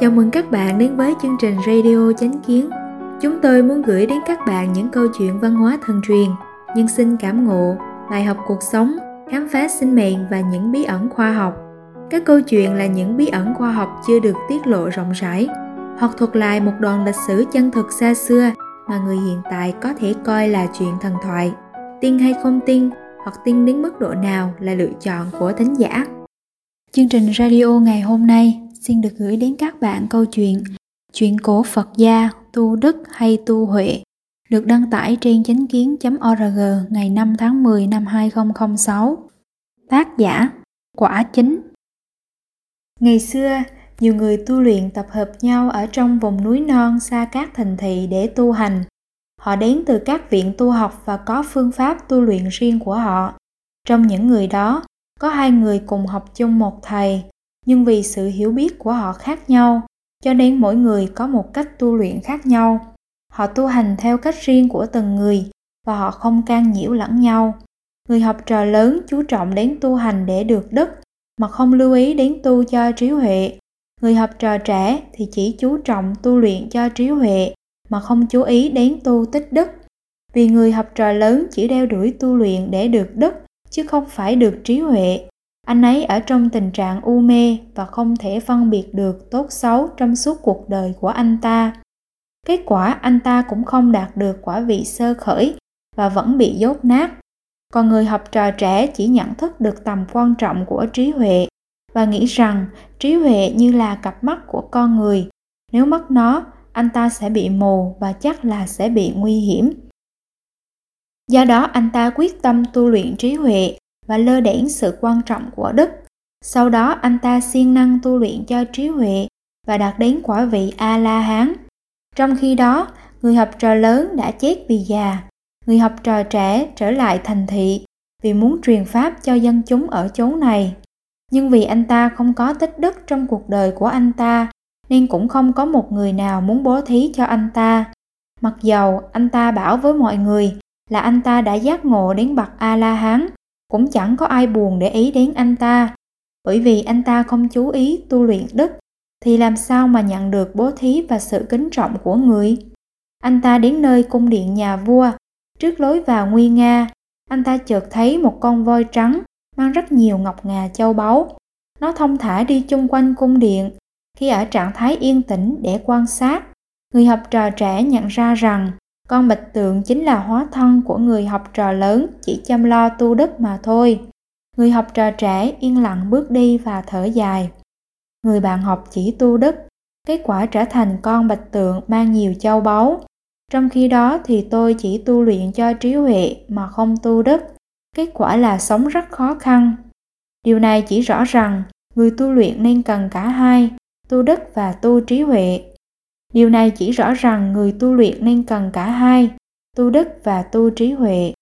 Chào mừng các bạn đến với chương trình Radio Chánh Kiến. Chúng tôi muốn gửi đến các bạn những câu chuyện văn hóa thần truyền, nhân sinh cảm ngộ, bài học cuộc sống, khám phá sinh mệnh và những bí ẩn khoa học. Các câu chuyện là những bí ẩn khoa học chưa được tiết lộ rộng rãi, hoặc thuật lại một đoạn lịch sử chân thực xa xưa mà người hiện tại có thể coi là chuyện thần thoại. Tin hay không tin, hoặc tin đến mức độ nào là lựa chọn của thính giả. Chương trình radio ngày hôm nay xin được gửi đến các bạn câu chuyện Chuyện cổ Phật gia, tu đức hay tu huệ được đăng tải trên chánh kiến.org ngày 5 tháng 10 năm 2006. Tác giả Quả Chính Ngày xưa, nhiều người tu luyện tập hợp nhau ở trong vùng núi non xa các thành thị để tu hành. Họ đến từ các viện tu học và có phương pháp tu luyện riêng của họ. Trong những người đó, có hai người cùng học chung một thầy, nhưng vì sự hiểu biết của họ khác nhau, cho nên mỗi người có một cách tu luyện khác nhau. Họ tu hành theo cách riêng của từng người và họ không can nhiễu lẫn nhau. Người học trò lớn chú trọng đến tu hành để được đức mà không lưu ý đến tu cho trí huệ. Người học trò trẻ thì chỉ chú trọng tu luyện cho trí huệ mà không chú ý đến tu tích đức. Vì người học trò lớn chỉ đeo đuổi tu luyện để được đức chứ không phải được trí huệ anh ấy ở trong tình trạng u mê và không thể phân biệt được tốt xấu trong suốt cuộc đời của anh ta. Kết quả, anh ta cũng không đạt được quả vị sơ khởi và vẫn bị dốt nát. Còn người học trò trẻ chỉ nhận thức được tầm quan trọng của trí huệ và nghĩ rằng trí huệ như là cặp mắt của con người. Nếu mất nó, anh ta sẽ bị mù và chắc là sẽ bị nguy hiểm. Do đó, anh ta quyết tâm tu luyện trí huệ và lơ đễnh sự quan trọng của đức. Sau đó, anh ta siêng năng tu luyện cho trí huệ và đạt đến quả vị a la hán trong khi đó, người học trò lớn đã chết vì già. Người học trò trẻ trở lại thành thị vì muốn truyền pháp cho dân chúng ở chốn này. Nhưng vì anh ta không có tích đức trong cuộc đời của anh ta, nên cũng không có một người nào muốn bố thí cho anh ta. Mặc dầu anh ta bảo với mọi người là anh ta đã giác ngộ đến bậc a la hán cũng chẳng có ai buồn để ý đến anh ta. Bởi vì anh ta không chú ý tu luyện đức, thì làm sao mà nhận được bố thí và sự kính trọng của người? Anh ta đến nơi cung điện nhà vua, trước lối vào nguy nga. Anh ta chợt thấy một con voi trắng mang rất nhiều ngọc ngà châu báu. Nó thông thả đi chung quanh cung điện. Khi ở trạng thái yên tĩnh để quan sát, người học trò trẻ nhận ra rằng con bạch tượng chính là hóa thân của người học trò lớn chỉ chăm lo tu đức mà thôi. Người học trò trẻ yên lặng bước đi và thở dài. Người bạn học chỉ tu đức, kết quả trở thành con bạch tượng mang nhiều châu báu. Trong khi đó thì tôi chỉ tu luyện cho trí huệ mà không tu đức. Kết quả là sống rất khó khăn. Điều này chỉ rõ rằng người tu luyện nên cần cả hai, tu đức và tu trí huệ Điều này chỉ rõ rằng người tu luyện nên cần cả hai, tu đức và tu trí huệ.